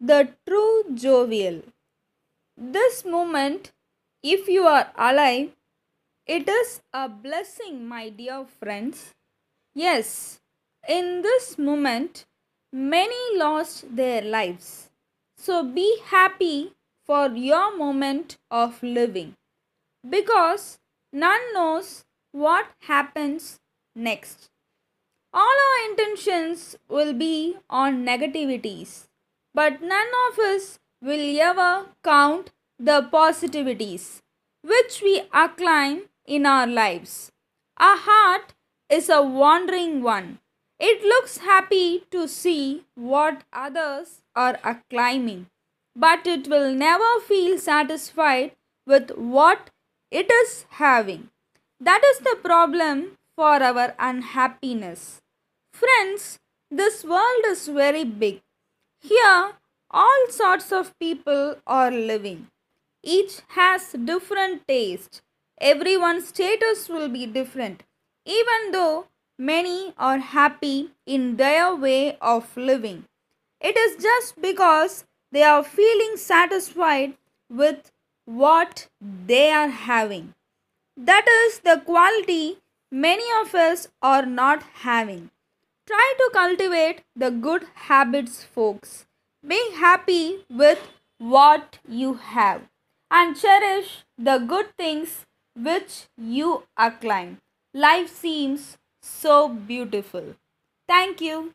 the true jovial. This moment, if you are alive, it is a blessing, my dear friends. Yes, in this moment, many lost their lives. So be happy for your moment of living because none knows what happens next. All our intentions will be on negativities, but none of us will ever count the positivities which we acclaim in our lives. Our heart is a wandering one. It looks happy to see what others are acclaiming, but it will never feel satisfied with what it is having. That is the problem for our unhappiness. Friends, this world is very big. Here, all sorts of people are living. Each has different taste. Everyone's status will be different, even though many are happy in their way of living. It is just because they are feeling satisfied with what they are having. That is the quality many of us are not having. Try to cultivate the good habits, folks. Be happy with what you have and cherish the good things which you acclaim. Life seems so beautiful. Thank you.